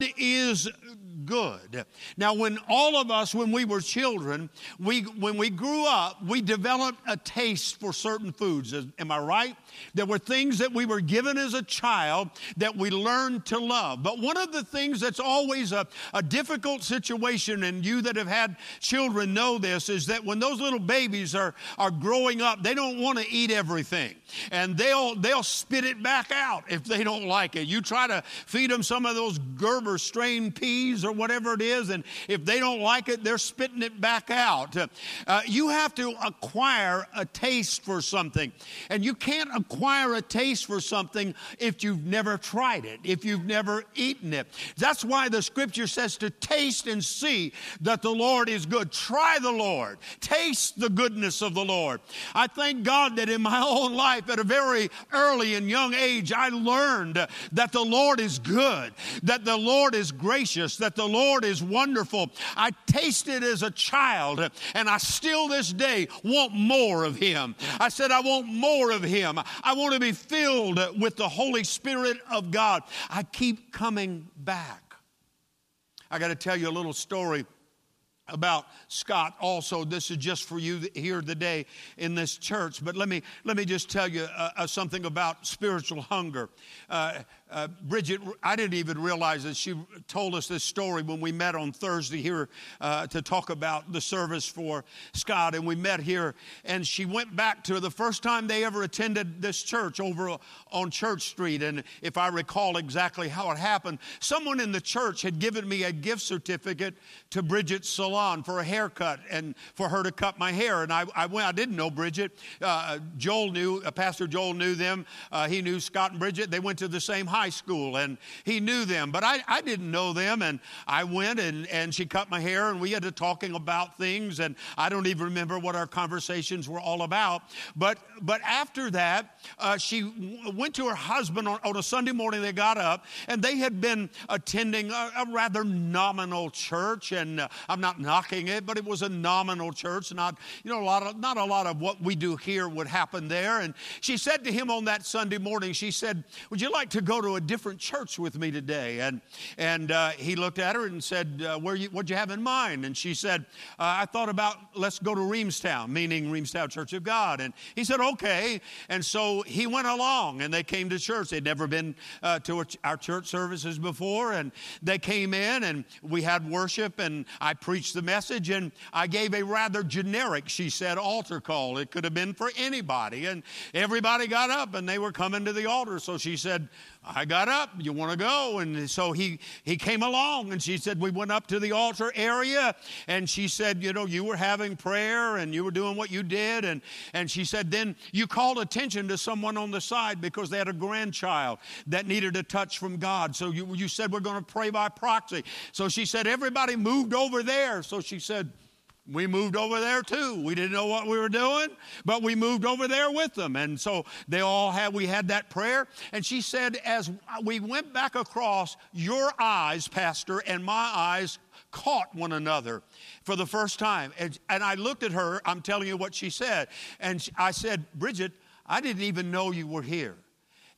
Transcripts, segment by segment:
is good. Now, when all of us, when we were children, we when we grew up, we developed a taste for certain foods. Am I right? There were things that we were given as a child that we learned to love. But one of the things that's always a, a difficult situation, and you that have had children know this, is that when those little babies are, are growing up, they don't want to eat everything. And they'll they'll spit it back out if they don't like it. You try to feed them some of those Gerber strain peas or whatever it is, and if they don't like it, they're spitting it back out. Uh, you have to acquire a taste for something, and you can't acquire a taste for something if you've never tried it, if you've never eaten it. That's why the scripture says to taste and see that the Lord is good. Try the Lord, taste the goodness of the Lord. I thank God that in my own life, at a very early and young age, I learned that the Lord is good, that the Lord is gracious, that the Lord is wonderful. I tasted as a child, and I still this day want more of Him. I said, I want more of Him. I want to be filled with the Holy Spirit of God. I keep coming back. I got to tell you a little story about Scott also this is just for you here today in this church but let me let me just tell you uh, uh, something about spiritual hunger uh, uh, Bridget, I didn't even realize that she told us this story when we met on Thursday here uh, to talk about the service for Scott. And we met here, and she went back to the first time they ever attended this church over on Church Street. And if I recall exactly how it happened, someone in the church had given me a gift certificate to Bridget's salon for a haircut and for her to cut my hair. And I, I went, I didn't know Bridget. Uh, Joel knew, uh, Pastor Joel knew them. Uh, he knew Scott and Bridget. They went to the same high school and he knew them, but I, I didn't know them. And I went and, and she cut my hair and we had to talking about things. And I don't even remember what our conversations were all about. But, but after that, uh, she w- went to her husband on, on, a Sunday morning. They got up and they had been attending a, a rather nominal church. And uh, I'm not knocking it, but it was a nominal church. Not, you know, a lot of, not a lot of what we do here would happen there. And she said to him on that Sunday morning, she said, Would you like to go to to a different church with me today. And, and uh, he looked at her and said, uh, Where you, What'd you have in mind? And she said, uh, I thought about let's go to Reamstown, meaning Reamstown Church of God. And he said, Okay. And so he went along and they came to church. They'd never been uh, to our church services before. And they came in and we had worship and I preached the message and I gave a rather generic, she said, altar call. It could have been for anybody. And everybody got up and they were coming to the altar. So she said, I got up. You want to go? And so he, he came along and she said, We went up to the altar area. And she said, You know, you were having prayer and you were doing what you did. And, and she said, Then you called attention to someone on the side because they had a grandchild that needed a touch from God. So you, you said, We're going to pray by proxy. So she said, Everybody moved over there. So she said, we moved over there too. We didn't know what we were doing, but we moved over there with them. And so they all had, we had that prayer. And she said, as we went back across, your eyes, Pastor, and my eyes caught one another for the first time. And, and I looked at her, I'm telling you what she said. And I said, Bridget, I didn't even know you were here.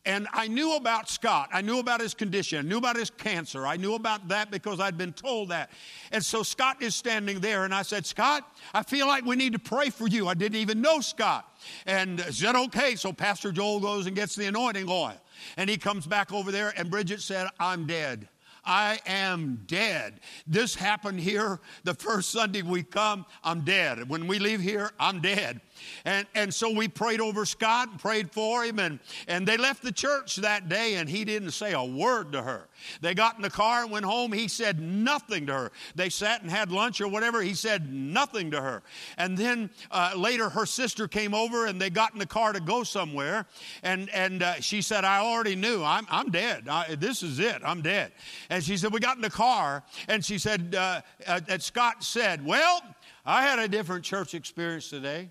And I knew about Scott. I knew about his condition. I knew about his cancer. I knew about that because I'd been told that. And so Scott is standing there, and I said, Scott, I feel like we need to pray for you. I didn't even know Scott. And said, okay. So Pastor Joel goes and gets the anointing oil. And he comes back over there, and Bridget said, I'm dead. I am dead. This happened here the first Sunday we come, I'm dead. When we leave here, I'm dead. And, and so we prayed over Scott and prayed for him. And, and they left the church that day, and he didn't say a word to her. They got in the car and went home. He said nothing to her. They sat and had lunch or whatever. He said nothing to her. And then uh, later, her sister came over and they got in the car to go somewhere. And, and uh, she said, I already knew. I'm, I'm dead. I, this is it. I'm dead. And she said, We got in the car. And she said, uh, uh Scott said, Well, I had a different church experience today.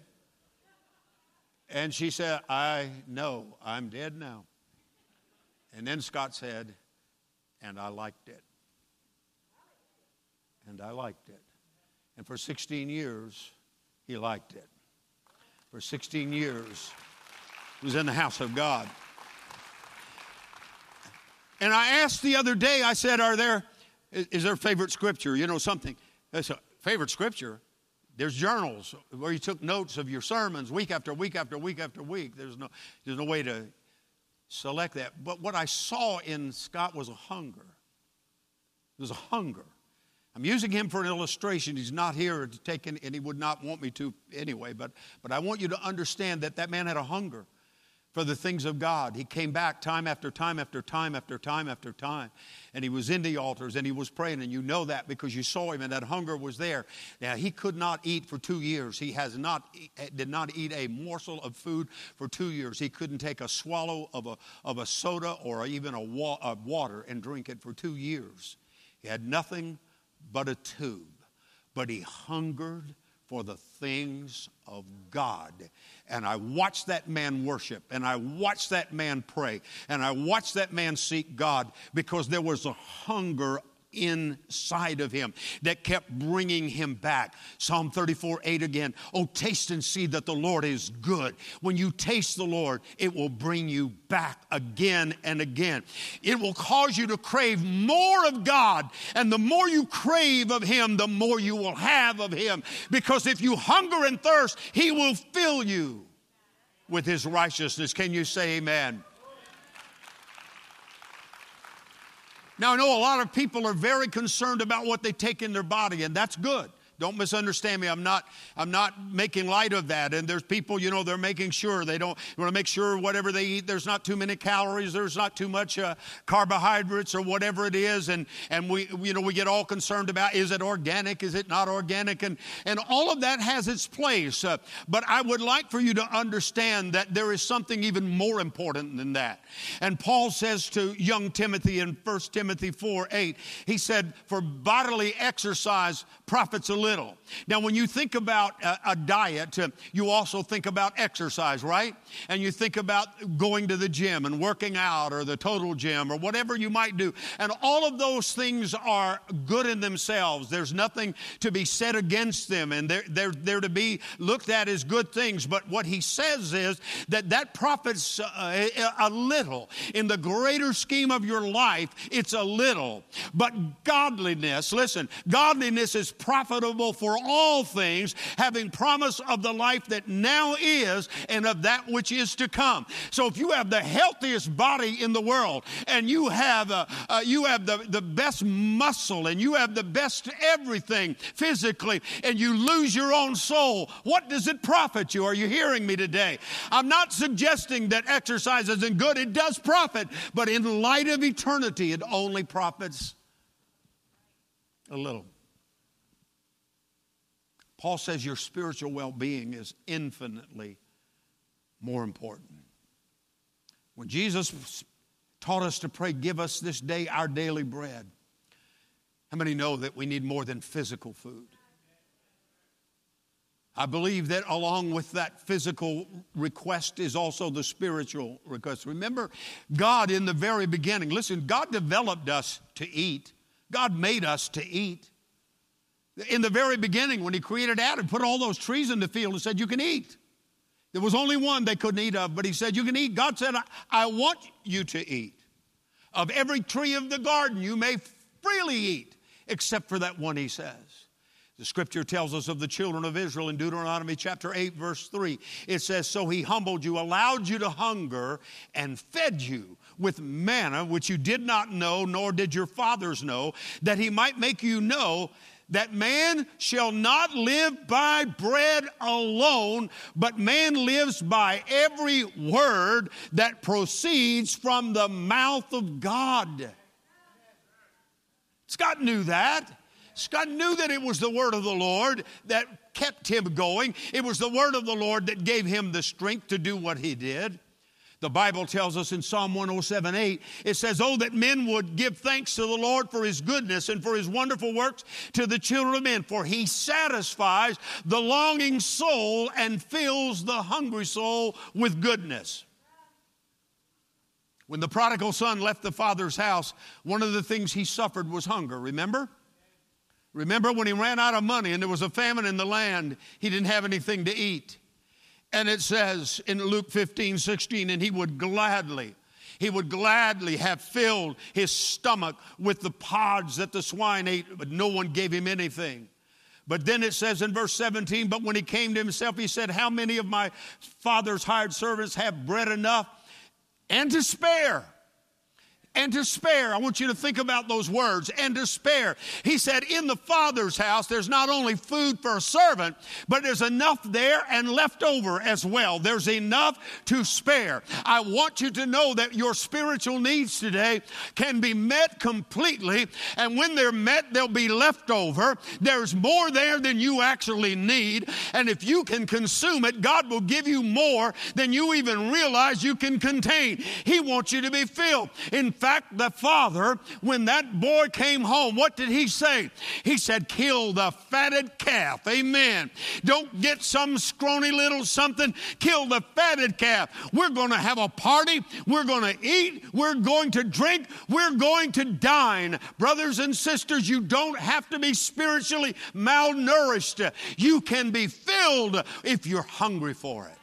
And she said, I know I'm dead now. And then Scott said, and I liked it. And I liked it. And for 16 years, he liked it. For 16 years, he was in the house of God. And I asked the other day, I said, Are there Is, is there favorite scripture? You know something? That's a favorite scripture. There's journals where you took notes of your sermons week after week after week after week. There's no, there's no way to select that. But what I saw in Scott was a hunger. There's a hunger. I'm using him for an illustration. He's not here to take any, and he would not want me to anyway. But, but I want you to understand that that man had a hunger for the things of God. He came back time after time after time after time after time. And he was in the altars and he was praying. And you know that because you saw him and that hunger was there. Now, he could not eat for two years. He has not, did not eat a morsel of food for two years. He couldn't take a swallow of a, of a soda or even a, wa- of water and drink it for two years. He had nothing but a tube. But he hungered for the things of God. And I watched that man worship, and I watched that man pray, and I watched that man seek God because there was a hunger inside of him that kept bringing him back. Psalm 34 8 again. Oh, taste and see that the Lord is good. When you taste the Lord, it will bring you back again and again. It will cause you to crave more of God. And the more you crave of Him, the more you will have of Him. Because if you hunger and thirst, He will fill you with His righteousness. Can you say amen? Now, I know a lot of people are very concerned about what they take in their body, and that's good. Don't misunderstand me. I'm not, I'm not making light of that. And there's people, you know, they're making sure they don't want to make sure whatever they eat, there's not too many calories, there's not too much uh, carbohydrates or whatever it is. And, and we, you know, we get all concerned about is it organic, is it not organic? And, and all of that has its place. Uh, but I would like for you to understand that there is something even more important than that. And Paul says to young Timothy in 1 Timothy 4 8, he said, For bodily exercise profits a little little. Now, when you think about a, a diet, uh, you also think about exercise, right? And you think about going to the gym and working out or the total gym or whatever you might do. And all of those things are good in themselves. There's nothing to be said against them, and they're, they're, they're to be looked at as good things. But what he says is that that profits uh, a little. In the greater scheme of your life, it's a little. But godliness, listen, godliness is profitable for all things, having promise of the life that now is and of that which is to come. So if you have the healthiest body in the world and you have, uh, uh, you have the, the best muscle and you have the best everything physically and you lose your own soul, what does it profit you? Are you hearing me today? I'm not suggesting that exercise isn't good. It does profit, but in light of eternity, it only profits a little. Paul says your spiritual well being is infinitely more important. When Jesus taught us to pray, Give us this day our daily bread, how many know that we need more than physical food? I believe that along with that physical request is also the spiritual request. Remember, God in the very beginning, listen, God developed us to eat, God made us to eat. In the very beginning, when he created Adam, put all those trees in the field and said, You can eat. There was only one they couldn't eat of, but he said, You can eat. God said, I, I want you to eat. Of every tree of the garden, you may freely eat, except for that one, he says. The scripture tells us of the children of Israel in Deuteronomy chapter 8, verse 3. It says, So he humbled you, allowed you to hunger, and fed you with manna, which you did not know, nor did your fathers know, that he might make you know that man shall not live by bread alone, but man lives by every word that proceeds from the mouth of God. Scott knew that. Scott knew that it was the word of the Lord that kept him going. It was the word of the Lord that gave him the strength to do what he did. The Bible tells us in Psalm 107 8, it says, Oh, that men would give thanks to the Lord for his goodness and for his wonderful works to the children of men, for he satisfies the longing soul and fills the hungry soul with goodness. When the prodigal son left the father's house, one of the things he suffered was hunger, remember? Remember when he ran out of money and there was a famine in the land, he didn't have anything to eat. And it says in Luke 15, 16, and he would gladly, He would gladly have filled his stomach with the pods that the swine ate, but no one gave him anything. But then it says in verse 17, but when he came to himself, he said, How many of my father's hired servants have bread enough and to spare? And to spare. I want you to think about those words and to spare. He said, In the Father's house, there's not only food for a servant, but there's enough there and left over as well. There's enough to spare. I want you to know that your spiritual needs today can be met completely, and when they're met, they'll be left over. There's more there than you actually need, and if you can consume it, God will give you more than you even realize you can contain. He wants you to be filled. In fact, the father, when that boy came home, what did he say? He said, Kill the fatted calf. Amen. Don't get some scrawny little something. Kill the fatted calf. We're going to have a party. We're going to eat. We're going to drink. We're going to dine. Brothers and sisters, you don't have to be spiritually malnourished. You can be filled if you're hungry for it.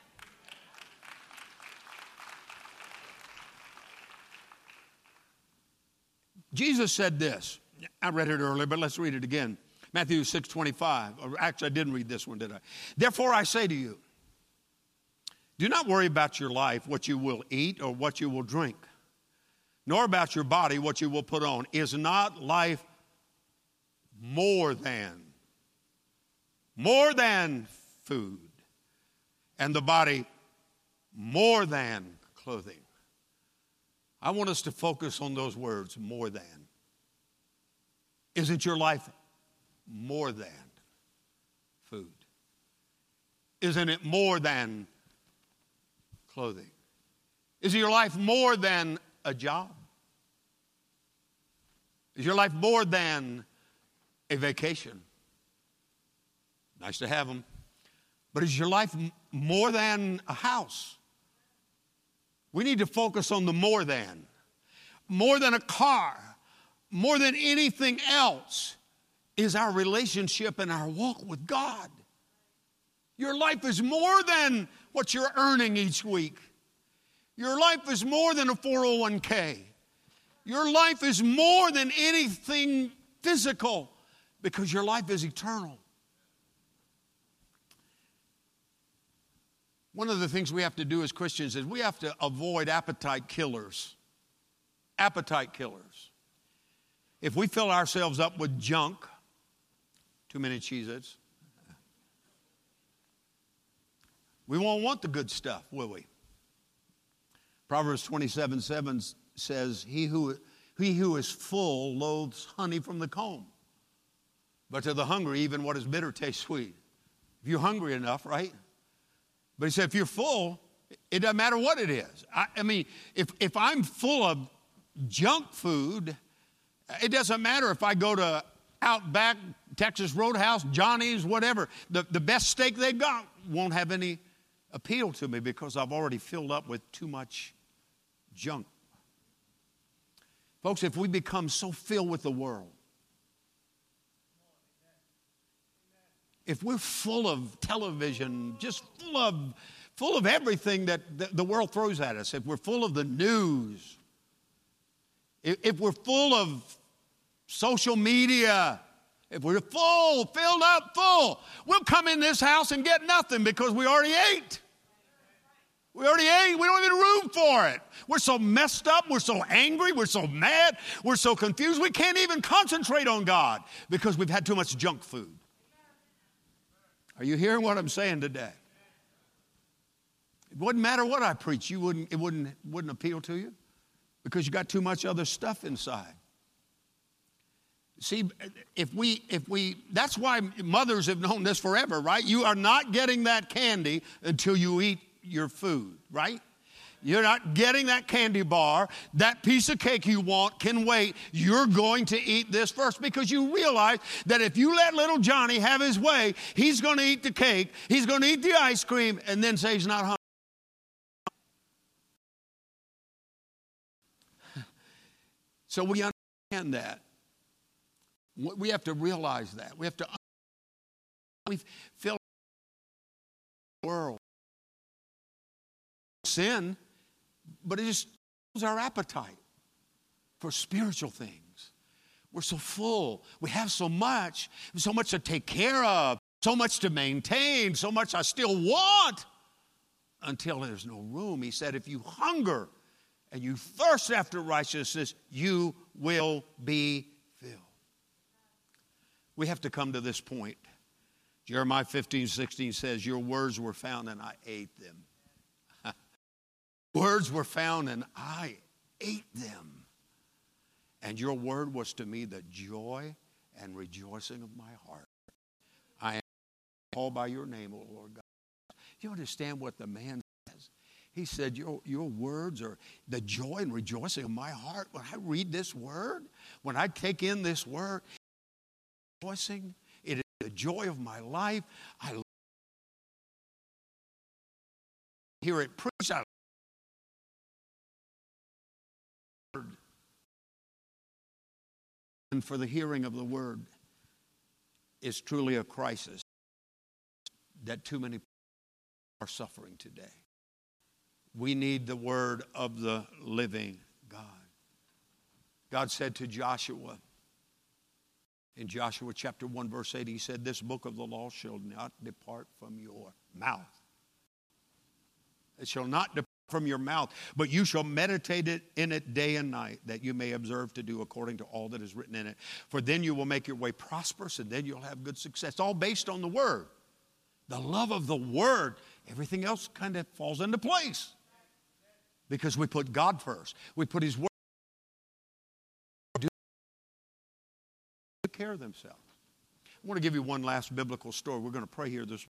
Jesus said this. I read it earlier, but let's read it again. Matthew 6 25. Or actually, I didn't read this one, did I? Therefore, I say to you, do not worry about your life, what you will eat or what you will drink, nor about your body, what you will put on. Is not life more than, more than food, and the body more than clothing? I want us to focus on those words more than. Isn't your life more than food? Isn't it more than clothing? Is your life more than a job? Is your life more than a vacation? Nice to have them. But is your life more than a house? We need to focus on the more than. More than a car, more than anything else, is our relationship and our walk with God. Your life is more than what you're earning each week. Your life is more than a 401k. Your life is more than anything physical because your life is eternal. One of the things we have to do as Christians is we have to avoid appetite killers. Appetite killers. If we fill ourselves up with junk, too many Cheez Its, we won't want the good stuff, will we? Proverbs 27 7 says, He who, he who is full loathes honey from the comb, but to the hungry, even what is bitter tastes sweet. If you're hungry enough, right? But he said, if you're full, it doesn't matter what it is. I, I mean, if, if I'm full of junk food, it doesn't matter if I go to Outback, Texas Roadhouse, Johnny's, whatever. The, the best steak they've got won't have any appeal to me because I've already filled up with too much junk. Folks, if we become so filled with the world, if we're full of television, just full of, full of everything that the world throws at us, if we're full of the news, if we're full of social media, if we're full, filled up, full, we'll come in this house and get nothing because we already ate. We already ate. We don't have any room for it. We're so messed up. We're so angry. We're so mad. We're so confused. We can't even concentrate on God because we've had too much junk food. Are you hearing what I'm saying today? It wouldn't matter what I preach, you wouldn't, it wouldn't, wouldn't appeal to you because you got too much other stuff inside. See, if we, if we, that's why mothers have known this forever, right? You are not getting that candy until you eat your food, right? You're not getting that candy bar. That piece of cake you want can wait. You're going to eat this first because you realize that if you let little Johnny have his way, he's going to eat the cake, he's going to eat the ice cream, and then say he's not hungry. So we understand that. We have to realize that. We have to. We the world sin but it just our appetite for spiritual things. We're so full. We have so much, so much to take care of, so much to maintain, so much I still want until there's no room. He said, if you hunger and you thirst after righteousness, you will be filled. We have to come to this point. Jeremiah 15, 16 says, Your words were found and I ate them. Words were found and I ate them. And your word was to me the joy and rejoicing of my heart. I am called by your name, O Lord God. You understand what the man says? He said, your, your words are the joy and rejoicing of my heart. When I read this word, when I take in this word, rejoicing, it is the joy of my life. I hear it preached. I and for the hearing of the word is truly a crisis that too many are suffering today. We need the word of the living God. God said to Joshua in Joshua chapter 1, verse 8, He said, This book of the law shall not depart from your mouth. It shall not depart from your mouth, but you shall meditate it in it day and night, that you may observe to do according to all that is written in it. For then you will make your way prosperous, and then you'll have good success. All based on the word. The love of the word, everything else kind of falls into place. Because we put God first. We put his word to care of themselves. I want to give you one last biblical story. We're going to pray here this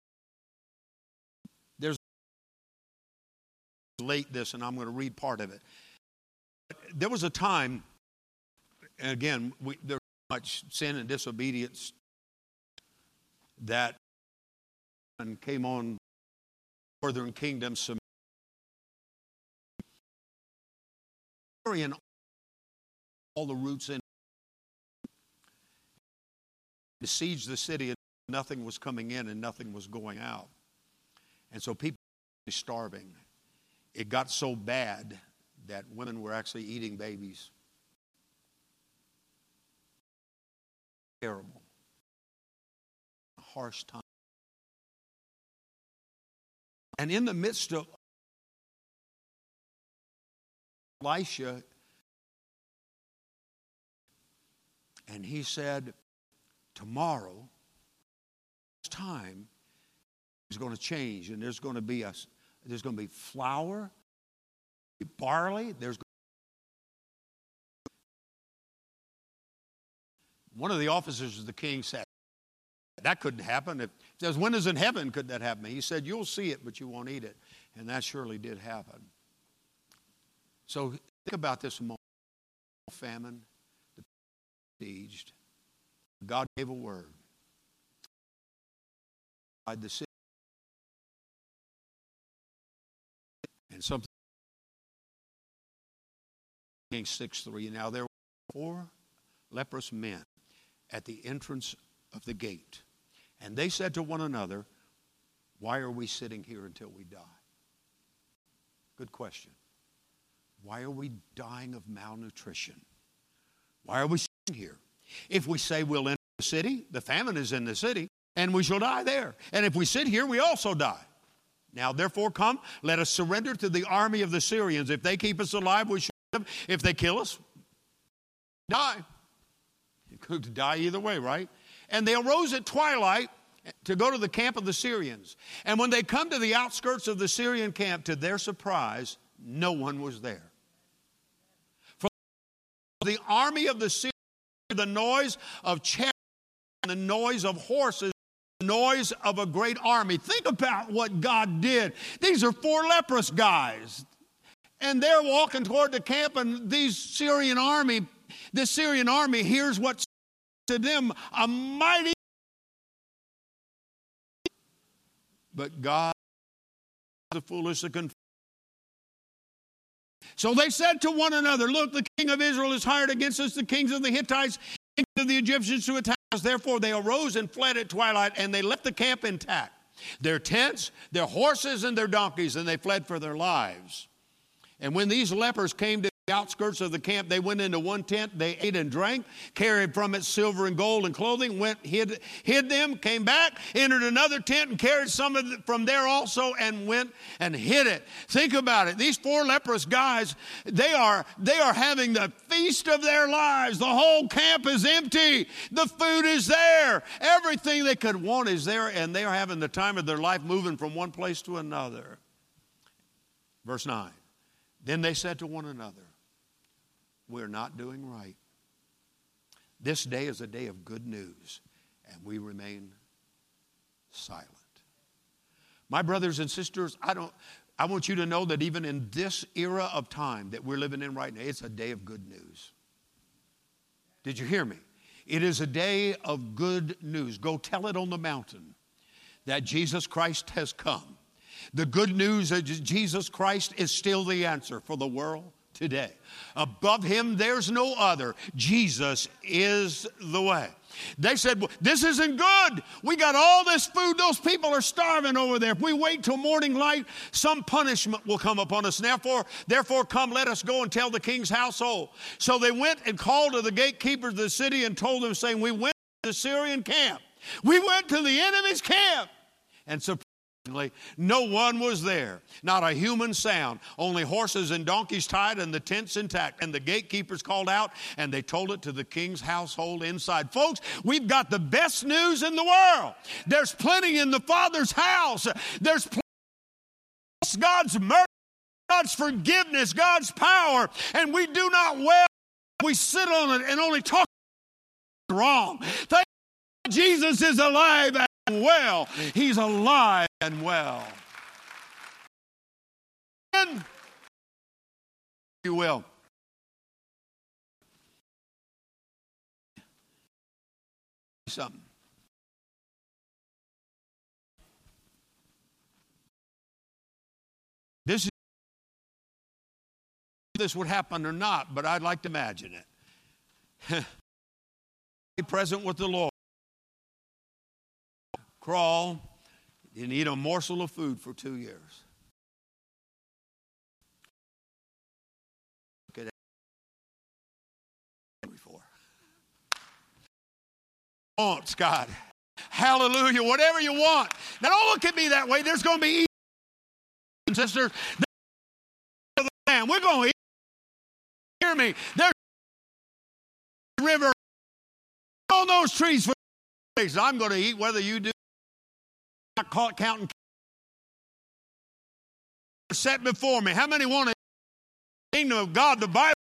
late this, and I'm going to read part of it. There was a time, and again, we, there's much sin and disobedience that came on northern kingdom some all the roots in besieged the city and nothing was coming in and nothing was going out and so people were starving it got so bad that women were actually eating babies. Terrible. A harsh time. And in the midst of Elisha, and he said, Tomorrow, time is going to change, and there's going to be a there's going to be flour, barley. There's one of the officers of the king said, that couldn't happen. If says, when is in heaven could that happen? He said, you'll see it, but you won't eat it. And that surely did happen. So think about this moment. Famine, besieged. God gave a word. The city And something King 6 3. Now there were four leprous men at the entrance of the gate. And they said to one another, Why are we sitting here until we die? Good question. Why are we dying of malnutrition? Why are we sitting here? If we say we'll enter the city, the famine is in the city, and we shall die there. And if we sit here, we also die. Now, therefore, come, let us surrender to the army of the Syrians. If they keep us alive, we shall live. If they kill us, die. You could die either way, right? And they arose at twilight to go to the camp of the Syrians. And when they come to the outskirts of the Syrian camp, to their surprise, no one was there. For the army of the Syrians, the noise of chariots and the noise of horses noise of a great army. Think about what God did. These are four leprous guys. And they're walking toward the camp, and these Syrian army, this Syrian army hears what's to them a mighty. But God, the foolish, the confused. So they said to one another, Look, the king of Israel is hired against us, the kings of the Hittites, of the Egyptians to attack us. Therefore, they arose and fled at twilight, and they left the camp intact their tents, their horses, and their donkeys, and they fled for their lives. And when these lepers came to the outskirts of the camp. They went into one tent, they ate and drank, carried from it silver and gold and clothing, went, hid, hid them, came back, entered another tent and carried some of it from there also and went and hid it. Think about it. These four leprous guys, they are, they are having the feast of their lives. The whole camp is empty. The food is there. Everything they could want is there, and they are having the time of their life moving from one place to another. Verse 9. Then they said to one another, we're not doing right. This day is a day of good news, and we remain silent. My brothers and sisters, I don't I want you to know that even in this era of time that we're living in right now, it's a day of good news. Did you hear me? It is a day of good news. Go tell it on the mountain that Jesus Christ has come. The good news that Jesus Christ is still the answer for the world today. Above him, there's no other. Jesus is the way. They said, well, This isn't good. We got all this food. Those people are starving over there. If we wait till morning light, some punishment will come upon us. Therefore, therefore, come, let us go and tell the king's household. So they went and called to the gatekeepers of the city and told them, saying, We went to the Syrian camp. We went to the enemy's camp. And so no one was there, not a human sound, only horses and donkeys tied and the tents intact. And the gatekeepers called out and they told it to the king's household inside. Folks, we've got the best news in the world. There's plenty in the Father's house. There's plenty God's mercy, God's forgiveness, God's power, and we do not well. We sit on it and only talk wrong. Thank Jesus is alive well. He's alive and well. And you will. Something. This is this would happen or not, but I'd like to imagine it. Be present with the Lord. Crawl didn't eat a morsel of food for two years. Look at before. Want, Scott. Hallelujah. Whatever you want. Now don't look at me that way. There's going to be sisters. We're going to eat. Hear me. There's river on those trees for I'm going to eat whether you do not caught counting set before me. How many want the kingdom of God? The Bible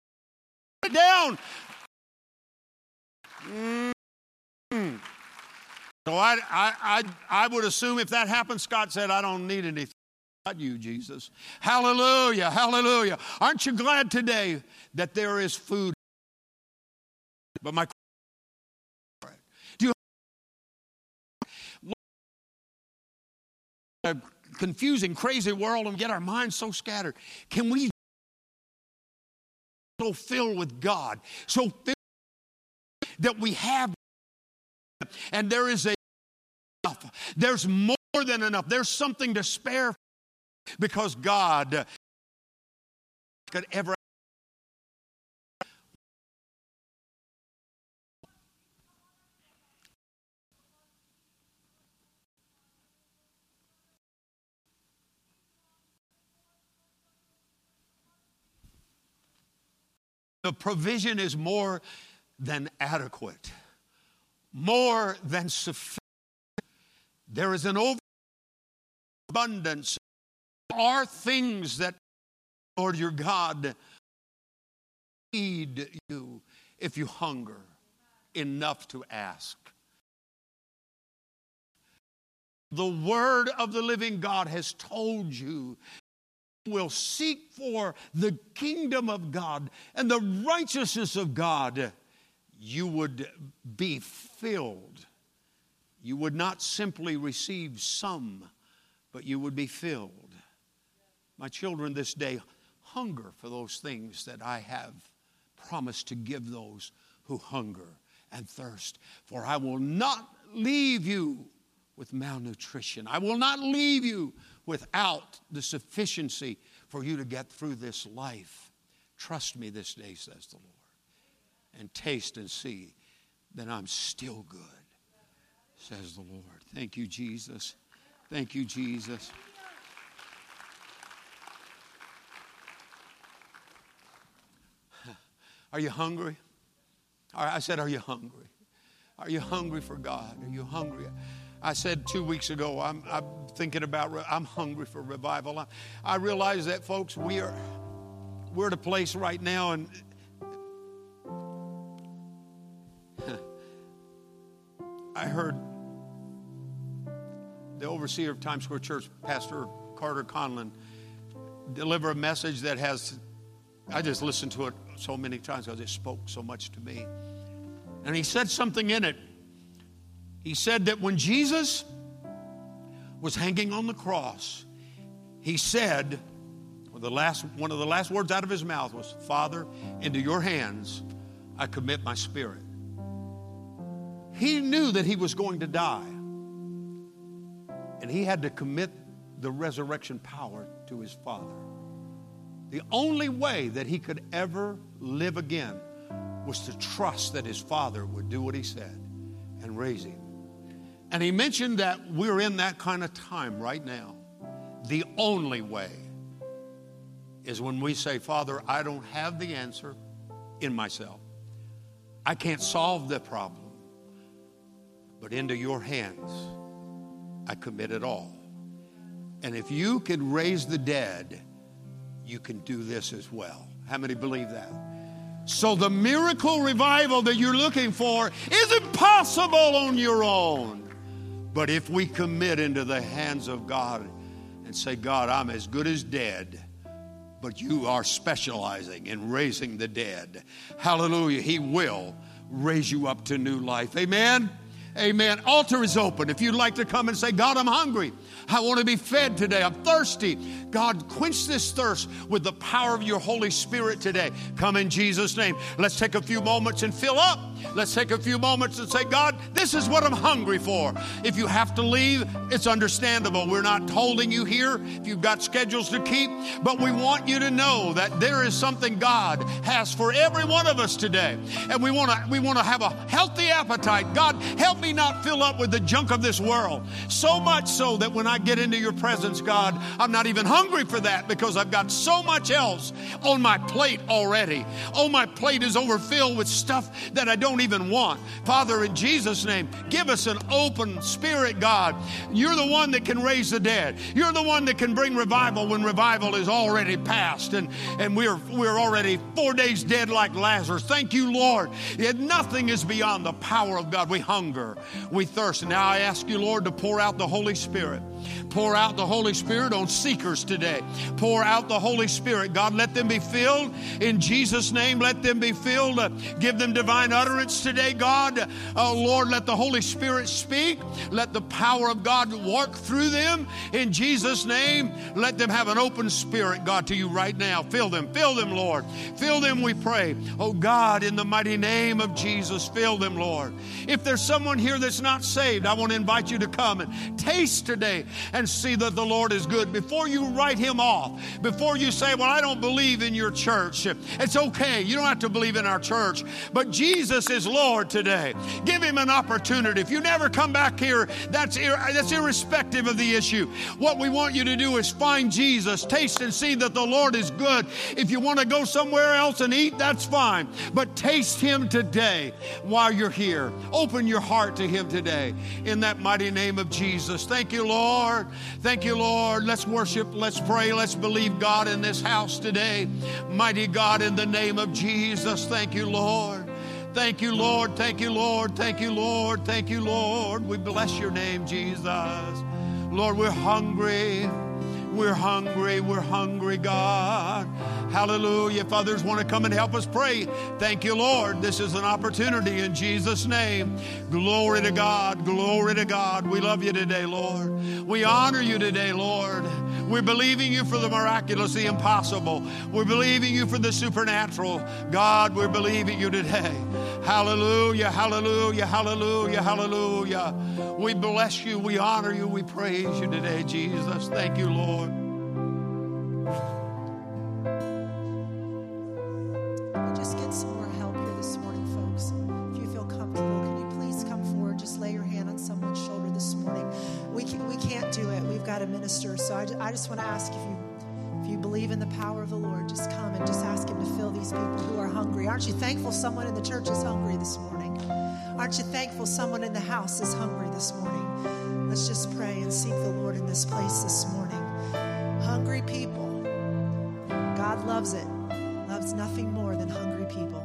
down. Mm-hmm. So I, I, I, I would assume if that happened, Scott said, I don't need anything. Not you, Jesus. Hallelujah, hallelujah. Aren't you glad today that there is food? But my a confusing, crazy world and get our minds so scattered. Can we so filled with God, so filled that we have, and there is a enough. There's more than enough. There's something to spare because God could ever The provision is more than adequate, more than sufficient. There is an overabundance. There are things that, Lord your God, feed you if you hunger enough to ask. The word of the living God has told you will seek for the kingdom of God and the righteousness of God, you would be filled. You would not simply receive some, but you would be filled. My children, this day, hunger for those things that I have promised to give those who hunger and thirst. For I will not leave you with malnutrition. I will not leave you without the sufficiency for you to get through this life. Trust me this day, says the Lord, and taste and see that I'm still good, says the Lord. Thank you, Jesus. Thank you, Jesus. Are you hungry? I said, Are you hungry? Are you hungry for God? Are you hungry? I said two weeks ago, I'm, I'm thinking about, I'm hungry for revival. I, I realize that, folks, we are, we're at a place right now, and I heard the overseer of Times Square Church, Pastor Carter Conlon, deliver a message that has, I just listened to it so many times because it spoke so much to me. And he said something in it. He said that when Jesus was hanging on the cross, he said, the last, one of the last words out of his mouth was, Father, into your hands I commit my spirit. He knew that he was going to die, and he had to commit the resurrection power to his Father. The only way that he could ever live again was to trust that his father would do what he said and raise him. And he mentioned that we're in that kind of time right now. The only way is when we say, Father, I don't have the answer in myself. I can't solve the problem, but into your hands I commit it all. And if you can raise the dead, you can do this as well. How many believe that? So, the miracle revival that you're looking for is impossible on your own. But if we commit into the hands of God and say, God, I'm as good as dead, but you are specializing in raising the dead, hallelujah, He will raise you up to new life. Amen. Amen. Altar is open. If you'd like to come and say, God, I'm hungry. I want to be fed today. I'm thirsty. God, quench this thirst with the power of your Holy Spirit today. Come in Jesus' name. Let's take a few moments and fill up. Let's take a few moments and say, God, this is what I'm hungry for. If you have to leave, it's understandable. We're not holding you here if you've got schedules to keep, but we want you to know that there is something God has for every one of us today. And we want to we want to have a healthy appetite. God, help me not fill up with the junk of this world. So much so that when I get into your presence, God, I'm not even hungry for that because I've got so much else on my plate already. Oh, my plate is overfilled with stuff that I don't even want. Father, in Jesus' name, give us an open spirit, God. You're the one that can raise the dead. You're the one that can bring revival when revival is already past and, and we're, we're already four days dead like Lazarus. Thank you, Lord. Yet nothing is beyond the power of God. We hunger, we thirst. Now I ask you, Lord, to pour out the Holy Spirit. Pour out the Holy Spirit on seekers today. Pour out the Holy Spirit. God, let them be filled in Jesus' name. Let them be filled. Give them divine utterance today, God. Oh, Lord, let the Holy Spirit speak. Let the power of God work through them in Jesus' name. Let them have an open spirit, God, to you right now. Fill them. Fill them, Lord. Fill them, we pray. Oh, God, in the mighty name of Jesus, fill them, Lord. If there's someone here that's not saved, I want to invite you to come and taste today and see that the Lord is good. Before you write him off, before you say, Well, I don't believe in your church, it's okay. You don't have to believe in our church, but Jesus is Lord today. Give him an opportunity. If you never come back here, that's, ir- that's irrespective of the issue. What we want you to do is find Jesus, taste and see that the Lord is good. If you want to go somewhere else and eat, that's fine, but taste him today while you're here. Open your heart to him today in that mighty name of Jesus. Thank you, Lord. Lord. Thank you, Lord. Let's worship, let's pray, let's believe God in this house today. Mighty God, in the name of Jesus, thank you, Lord. Thank you, Lord. Thank you, Lord. Thank you, Lord. Thank you, Lord. We bless your name, Jesus. Lord, we're hungry. We're hungry. We're hungry, God. Hallelujah. If others want to come and help us pray, thank you, Lord. This is an opportunity in Jesus' name. Glory to God. Glory to God. We love you today, Lord. We honor you today, Lord. We're believing you for the miraculous, the impossible. We're believing you for the supernatural. God, we're believing you today. Hallelujah, hallelujah, hallelujah, hallelujah. We bless you, we honor you, we praise you today, Jesus. Thank you, Lord. We just get some more help here this morning, folks? If you feel comfortable, can you please come forward? Just lay your hand on someone's shoulder this morning. We, can, we can't do it. We've got a minister. So I, I just want to ask if you if you believe in the power of the Lord, just come and just ask Him to fill these people who are hungry. Aren't you thankful someone in the church is hungry this morning? Aren't you thankful someone in the house is hungry this morning? Let's just pray and seek the Lord in this place this morning. Hungry people. God loves it, loves nothing more than hungry people.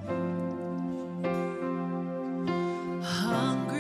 Hungry,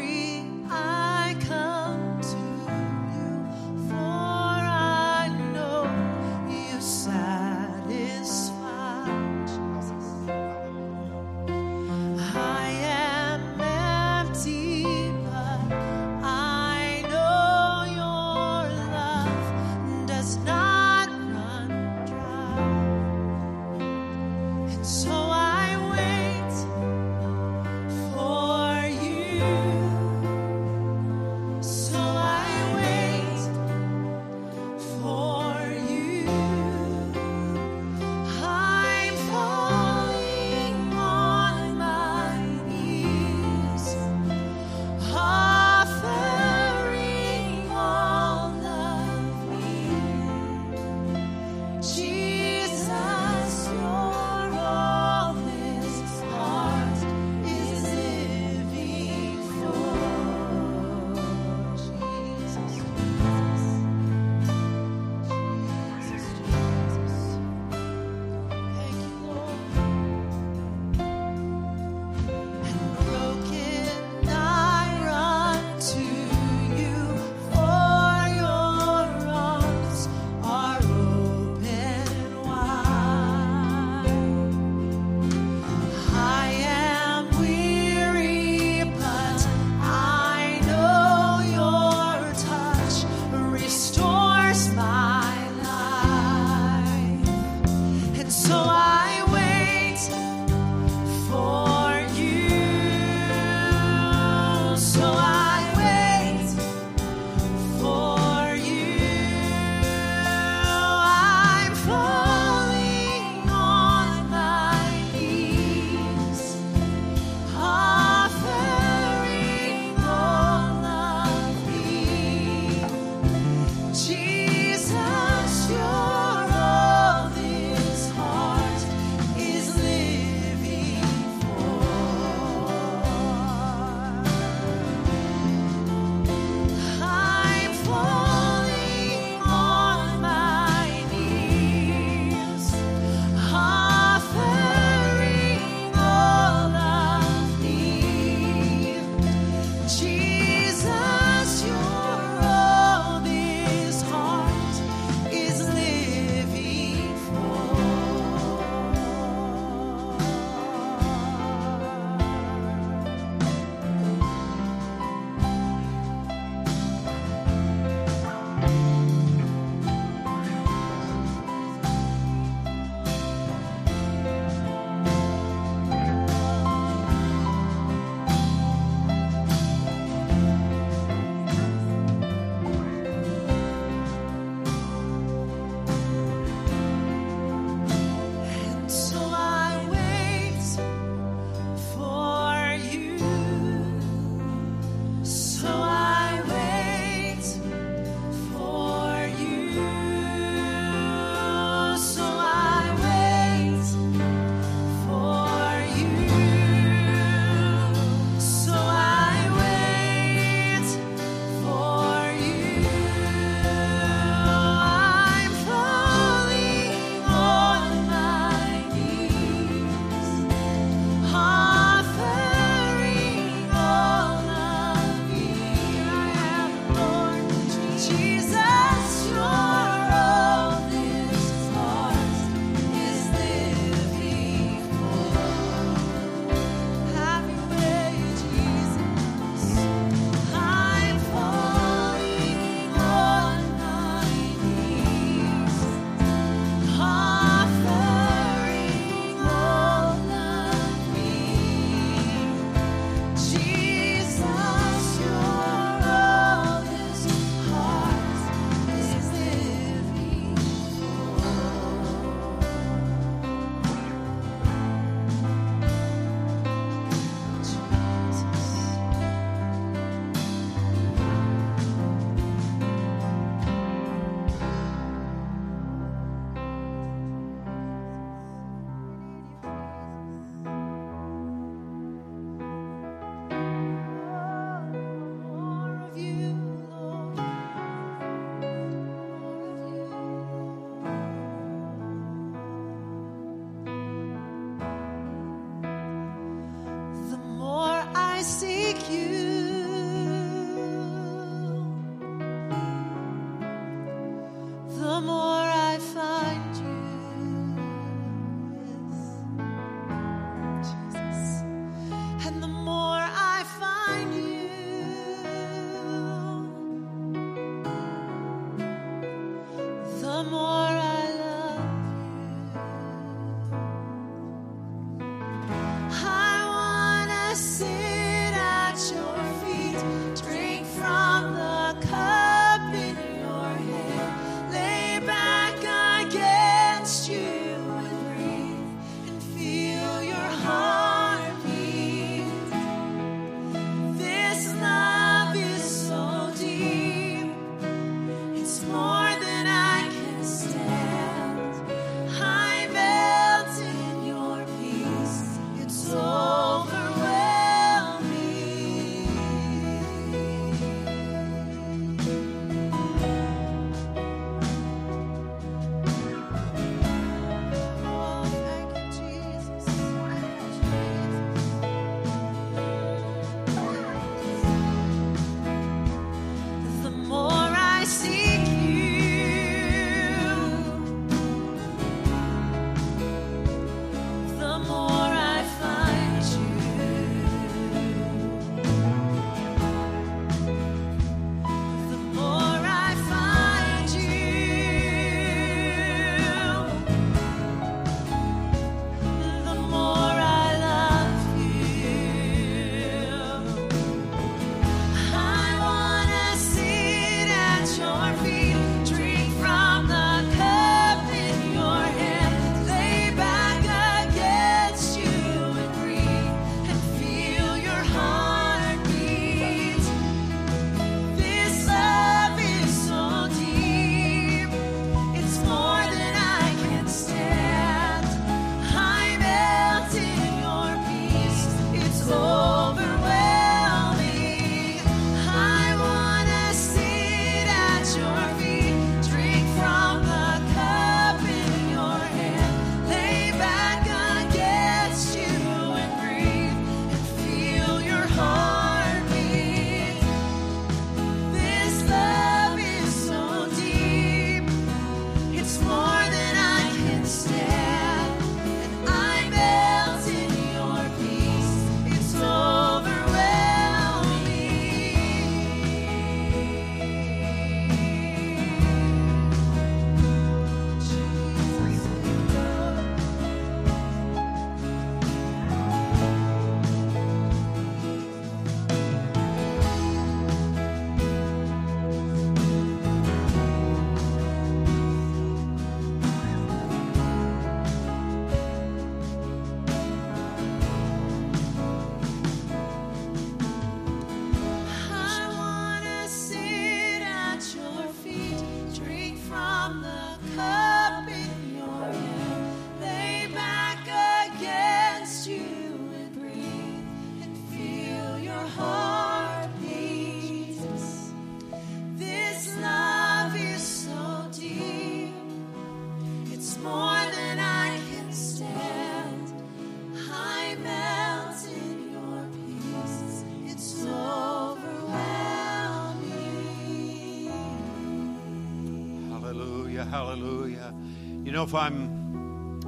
know, if I'm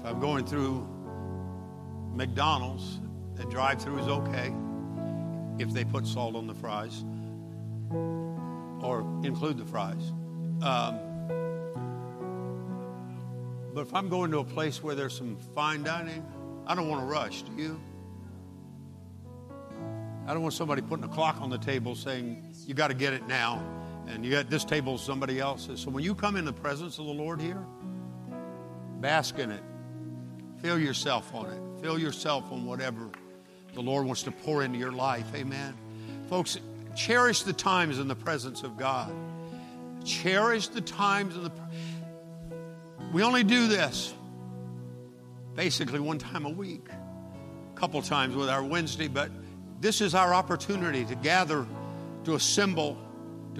if I'm going through McDonald's, the drive-through is okay if they put salt on the fries or include the fries. Um, but if I'm going to a place where there's some fine dining, I don't want to rush. Do you? I don't want somebody putting a clock on the table saying, you got to get it now. And you got this table somebody else's. So when you come in the presence of the Lord here, bask in it. Feel yourself on it. Feel yourself on whatever the Lord wants to pour into your life. Amen. Folks, cherish the times in the presence of God. Cherish the times in the. We only do this basically one time a week, a couple times with our Wednesday, but this is our opportunity to gather, to assemble,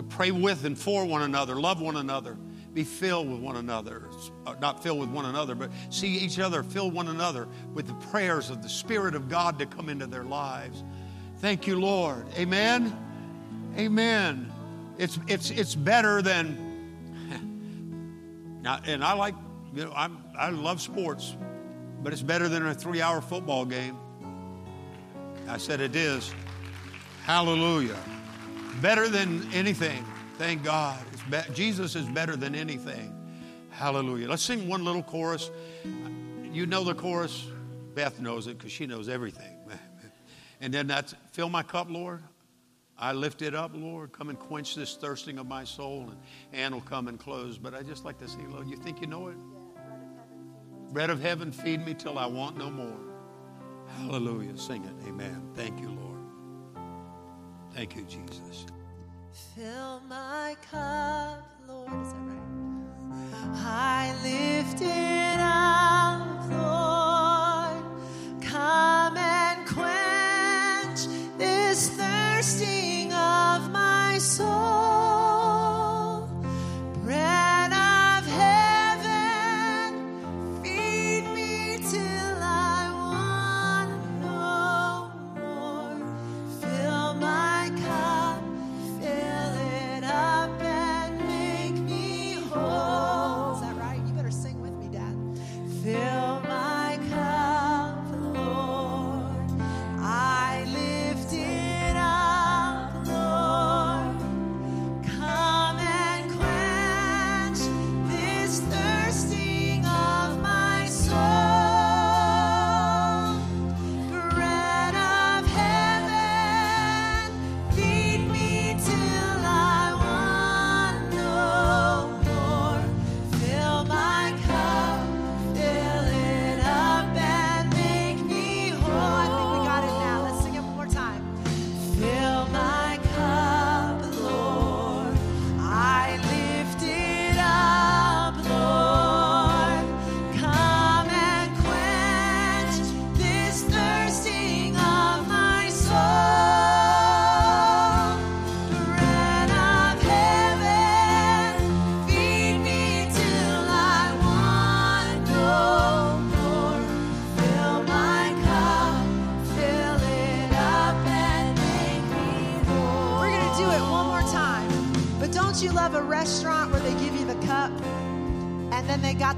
to pray with and for one another, love one another, be filled with one another. Uh, not filled with one another, but see each other fill one another with the prayers of the Spirit of God to come into their lives. Thank you, Lord. Amen. Amen. It's it's it's better than now, and I like you know I'm I love sports, but it's better than a three-hour football game. I said it is. Hallelujah. Better than anything. Thank God. Be- Jesus is better than anything. Hallelujah. Let's sing one little chorus. You know the chorus. Beth knows it because she knows everything. And then that's fill my cup, Lord. I lift it up, Lord. Come and quench this thirsting of my soul. And Ann will come and close. But I just like to sing, Lord, you think you know it? Bread of heaven, feed me till I want no more. Hallelujah. Sing it. Amen. Thank you, Lord. Thank you, Jesus. Fill my cup, Lord. Is that right? I lift it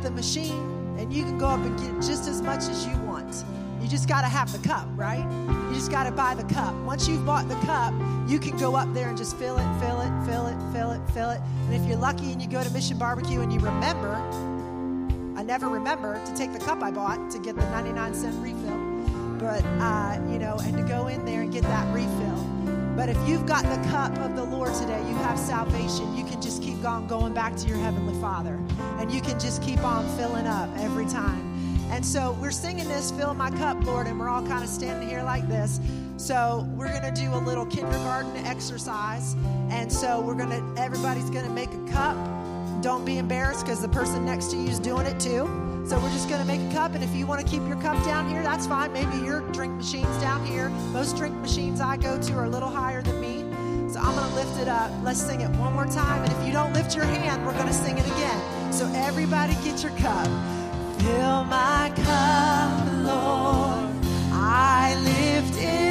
the machine and you can go up and get just as much as you want? You just got to have the cup, right? You just got to buy the cup. Once you've bought the cup, you can go up there and just fill it, fill it, fill it, fill it, fill it. And if you're lucky and you go to Mission Barbecue and you remember, I never remember to take the cup I bought to get the 99 cent refill, but uh, you know, and to go in there and get that refill. But if you've got the cup of the Lord today, you have salvation. You on going back to your heavenly Father, and you can just keep on filling up every time. And so we're singing this, Fill My Cup, Lord, and we're all kind of standing here like this. So we're going to do a little kindergarten exercise. And so we're going to, everybody's going to make a cup. Don't be embarrassed because the person next to you is doing it too. So we're just going to make a cup. And if you want to keep your cup down here, that's fine. Maybe your drink machine's down here. Most drink machines I go to are a little higher than I'm going to lift it up. Let's sing it one more time. And if you don't lift your hand, we're going to sing it again. So everybody get your cup. Fill my cup, Lord. I lift it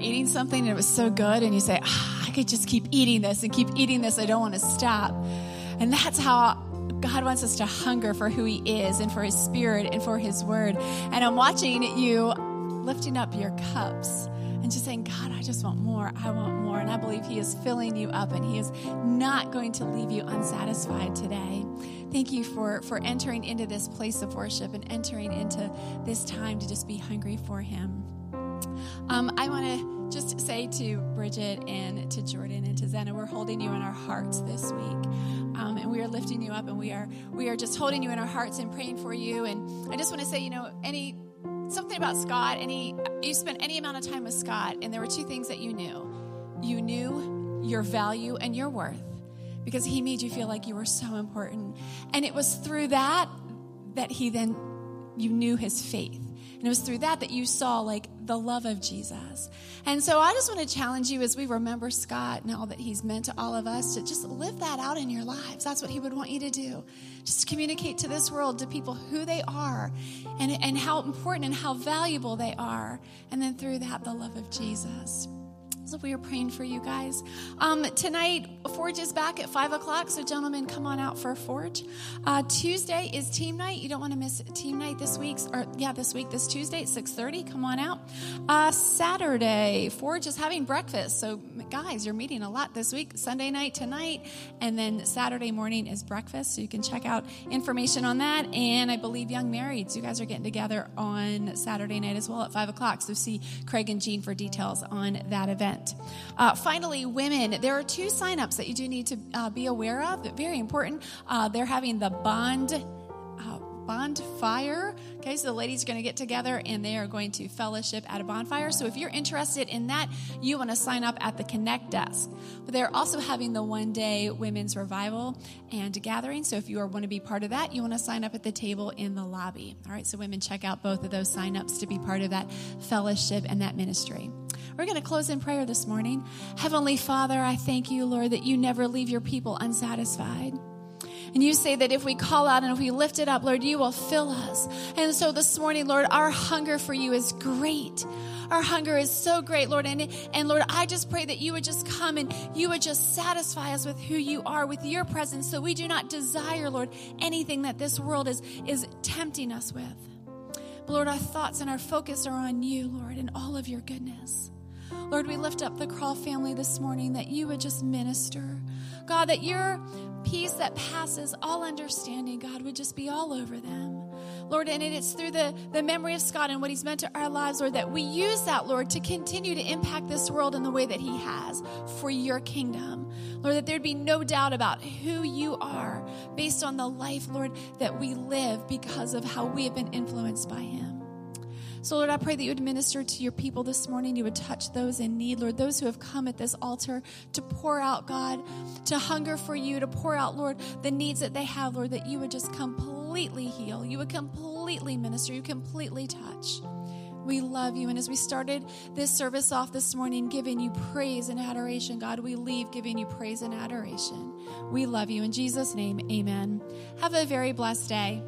eating something and it was so good and you say, ah, I could just keep eating this and keep eating this. I don't want to stop. And that's how God wants us to hunger for who He is and for His Spirit and for His Word. And I'm watching you lifting up your cups and just saying, God, I just want more. I want more. And I believe He is filling you up and He is not going to leave you unsatisfied today. Thank you for, for entering into this place of worship and entering into this time to just be hungry for Him. Um, I want to just say to Bridget and to Jordan and to Zena, we're holding you in our hearts this week, um, and we are lifting you up, and we are we are just holding you in our hearts and praying for you. And I just want to say, you know, any something about Scott. Any you spent any amount of time with Scott, and there were two things that you knew. You knew your value and your worth because he made you feel like you were so important, and it was through that that he then you knew his faith and it was through that that you saw like the love of Jesus. And so I just want to challenge you as we remember Scott and all that he's meant to all of us to just live that out in your lives. That's what he would want you to do. Just communicate to this world, to people who they are and, and how important and how valuable they are. And then through that, the love of Jesus we are praying for you guys. Um, tonight, Forge is back at 5 o'clock, so gentlemen, come on out for Forge. Uh, Tuesday is team night. You don't want to miss team night this week, or yeah, this week, this Tuesday at 6.30. Come on out. Uh, Saturday, Forge is having breakfast. So, guys, you're meeting a lot this week. Sunday night tonight, and then Saturday morning is breakfast, so you can check out information on that. And I believe Young Marrieds, you guys are getting together on Saturday night as well at 5 o'clock, so see Craig and Jean for details on that event. Uh, finally, women, there are two signups that you do need to uh, be aware of. Very important. Uh, they're having the bond uh, bonfire. Okay, so the ladies are going to get together and they are going to fellowship at a bonfire. So if you're interested in that, you want to sign up at the Connect desk. But they're also having the one day women's revival and gathering. So if you want to be part of that, you want to sign up at the table in the lobby. All right, so women, check out both of those signups to be part of that fellowship and that ministry. We're going to close in prayer this morning. Heavenly Father, I thank you, Lord, that you never leave your people unsatisfied. And you say that if we call out and if we lift it up, Lord, you will fill us. And so this morning, Lord, our hunger for you is great. Our hunger is so great, Lord. And, and Lord, I just pray that you would just come and you would just satisfy us with who you are, with your presence, so we do not desire, Lord, anything that this world is, is tempting us with. But Lord, our thoughts and our focus are on you, Lord, and all of your goodness. Lord, we lift up the Crawl family this morning that you would just minister. God, that your peace that passes all understanding, God, would just be all over them. Lord, and it's through the, the memory of Scott and what he's meant to our lives, Lord, that we use that, Lord, to continue to impact this world in the way that he has for your kingdom. Lord, that there'd be no doubt about who you are based on the life, Lord, that we live because of how we have been influenced by him. So, Lord, I pray that you would minister to your people this morning. You would touch those in need, Lord, those who have come at this altar to pour out, God, to hunger for you, to pour out, Lord, the needs that they have, Lord, that you would just completely heal. You would completely minister. You completely touch. We love you. And as we started this service off this morning, giving you praise and adoration, God, we leave giving you praise and adoration. We love you. In Jesus' name, amen. Have a very blessed day.